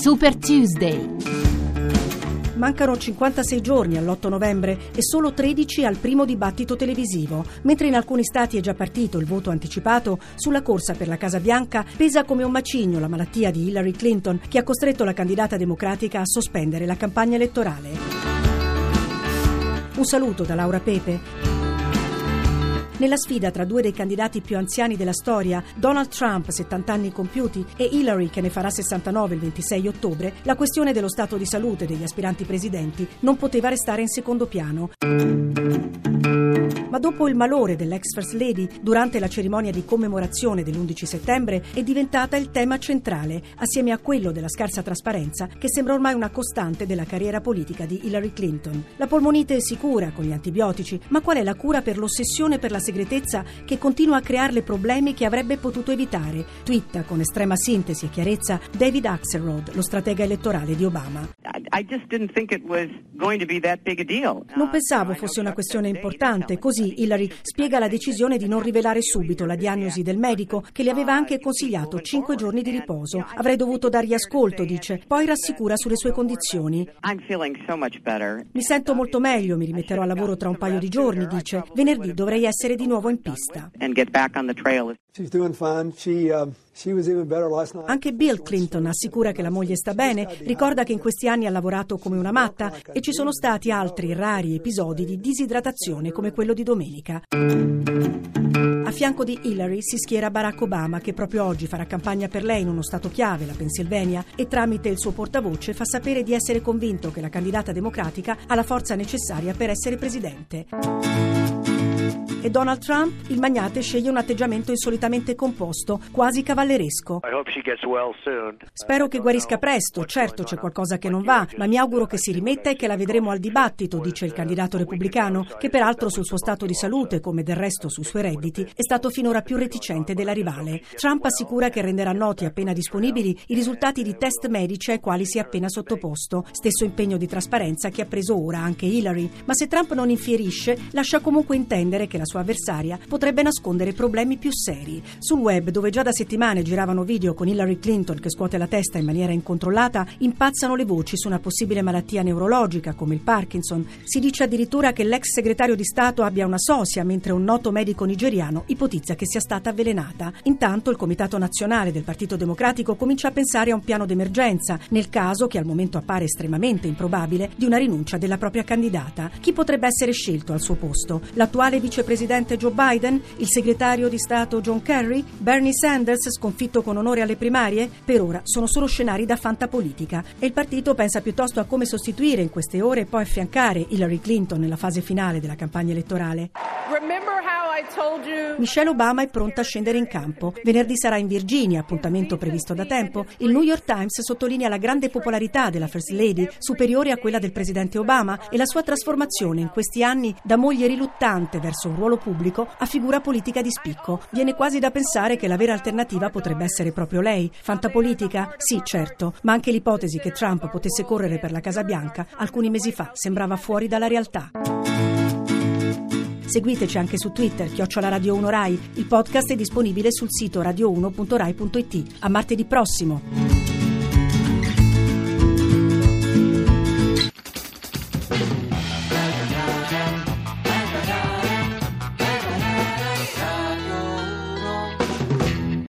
Super Tuesday. Mancano 56 giorni all'8 novembre e solo 13 al primo dibattito televisivo, mentre in alcuni stati è già partito il voto anticipato sulla corsa per la Casa Bianca, pesa come un macigno la malattia di Hillary Clinton che ha costretto la candidata democratica a sospendere la campagna elettorale. Un saluto da Laura Pepe. Nella sfida tra due dei candidati più anziani della storia, Donald Trump, 70 anni compiuti, e Hillary, che ne farà 69 il 26 ottobre, la questione dello stato di salute degli aspiranti presidenti non poteva restare in secondo piano. Ma dopo il malore dell'ex First Lady, durante la cerimonia di commemorazione dell'11 settembre, è diventata il tema centrale, assieme a quello della scarsa trasparenza, che sembra ormai una costante della carriera politica di Hillary Clinton. La polmonite si cura con gli antibiotici, ma qual è la cura per l'ossessione per la segretezza che continua a crearle problemi che avrebbe potuto evitare? Twitta con estrema sintesi e chiarezza David Axelrod, lo stratega elettorale di Obama. Non pensavo fosse una questione importante, così Hillary spiega la decisione di non rivelare subito la diagnosi del medico che le aveva anche consigliato cinque giorni di riposo. Avrei dovuto dargli ascolto, dice, poi rassicura sulle sue condizioni. Mi sento molto meglio, mi rimetterò al lavoro tra un paio di giorni, dice. Venerdì dovrei essere di nuovo in pista. Anche Bill Clinton assicura che la moglie sta bene, ricorda che in questi anni ha lavorato come una matta e ci sono stati altri rari episodi di disidratazione come quello di domenica. A fianco di Hillary si schiera Barack Obama che proprio oggi farà campagna per lei in uno stato chiave, la Pennsylvania, e tramite il suo portavoce fa sapere di essere convinto che la candidata democratica ha la forza necessaria per essere presidente e Donald Trump, il magnate sceglie un atteggiamento insolitamente composto, quasi cavalleresco. Spero che guarisca presto, certo c'è qualcosa che non va, ma mi auguro che si rimetta e che la vedremo al dibattito, dice il candidato repubblicano, che peraltro sul suo stato di salute, come del resto sui suoi redditi, è stato finora più reticente della rivale. Trump assicura che renderà noti appena disponibili i risultati di test medici ai quali si è appena sottoposto, stesso impegno di trasparenza che ha preso ora anche Hillary, ma se Trump non infierisce, lascia comunque intendere che la sua avversaria potrebbe nascondere problemi più seri. Sul web, dove già da settimane giravano video con Hillary Clinton che scuote la testa in maniera incontrollata, impazzano le voci su una possibile malattia neurologica come il Parkinson. Si dice addirittura che l'ex segretario di Stato abbia una sosia, mentre un noto medico nigeriano ipotizza che sia stata avvelenata. Intanto il Comitato Nazionale del Partito Democratico comincia a pensare a un piano d'emergenza, nel caso, che al momento appare estremamente improbabile, di una rinuncia della propria candidata. Chi potrebbe essere scelto al suo posto? L'attuale vicepresidente presidente Joe Biden, il segretario di Stato John Kerry, Bernie Sanders sconfitto con onore alle primarie? Per ora sono solo scenari da fantapolitica e il partito pensa piuttosto a come sostituire in queste ore e poi affiancare Hillary Clinton nella fase finale della campagna elettorale. Michelle Obama è pronta a scendere in campo. Venerdì sarà in Virginia, appuntamento previsto da tempo. Il New York Times sottolinea la grande popolarità della First Lady, superiore a quella del presidente Obama, e la sua trasformazione in questi anni da moglie riluttante verso un ruolo pubblico a figura politica di spicco. Viene quasi da pensare che la vera alternativa potrebbe essere proprio lei. Fantapolitica? Sì, certo, ma anche l'ipotesi che Trump potesse correre per la Casa Bianca alcuni mesi fa sembrava fuori dalla realtà. Seguiteci anche su Twitter, chiocciola Radio 1 Rai. Il podcast è disponibile sul sito radio1.rai.it. A martedì prossimo!